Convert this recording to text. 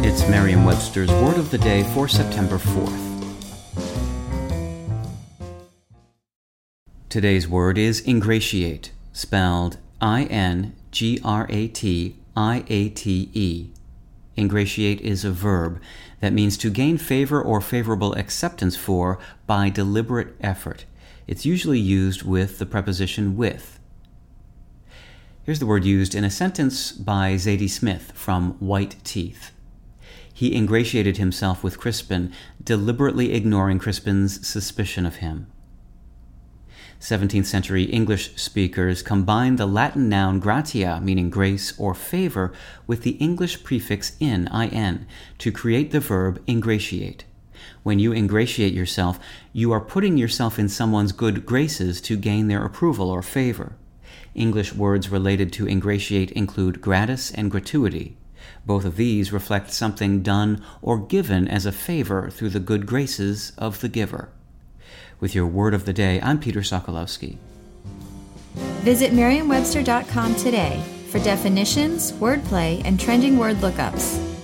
It's Merriam Webster's Word of the Day for September 4th. Today's word is ingratiate, spelled I N G R A T I A T E. Ingratiate is a verb that means to gain favor or favorable acceptance for by deliberate effort. It's usually used with the preposition with. Here's the word used in a sentence by Zadie Smith from White Teeth. He ingratiated himself with Crispin, deliberately ignoring Crispin's suspicion of him. 17th century English speakers combined the Latin noun gratia, meaning grace or favor, with the English prefix in, in, to create the verb ingratiate. When you ingratiate yourself, you are putting yourself in someone's good graces to gain their approval or favor. English words related to ingratiate include gratis and gratuity. Both of these reflect something done or given as a favor through the good graces of the giver. With your word of the day, I'm Peter Sokolowski. Visit Merriam-Webster.com today for definitions, wordplay, and trending word lookups.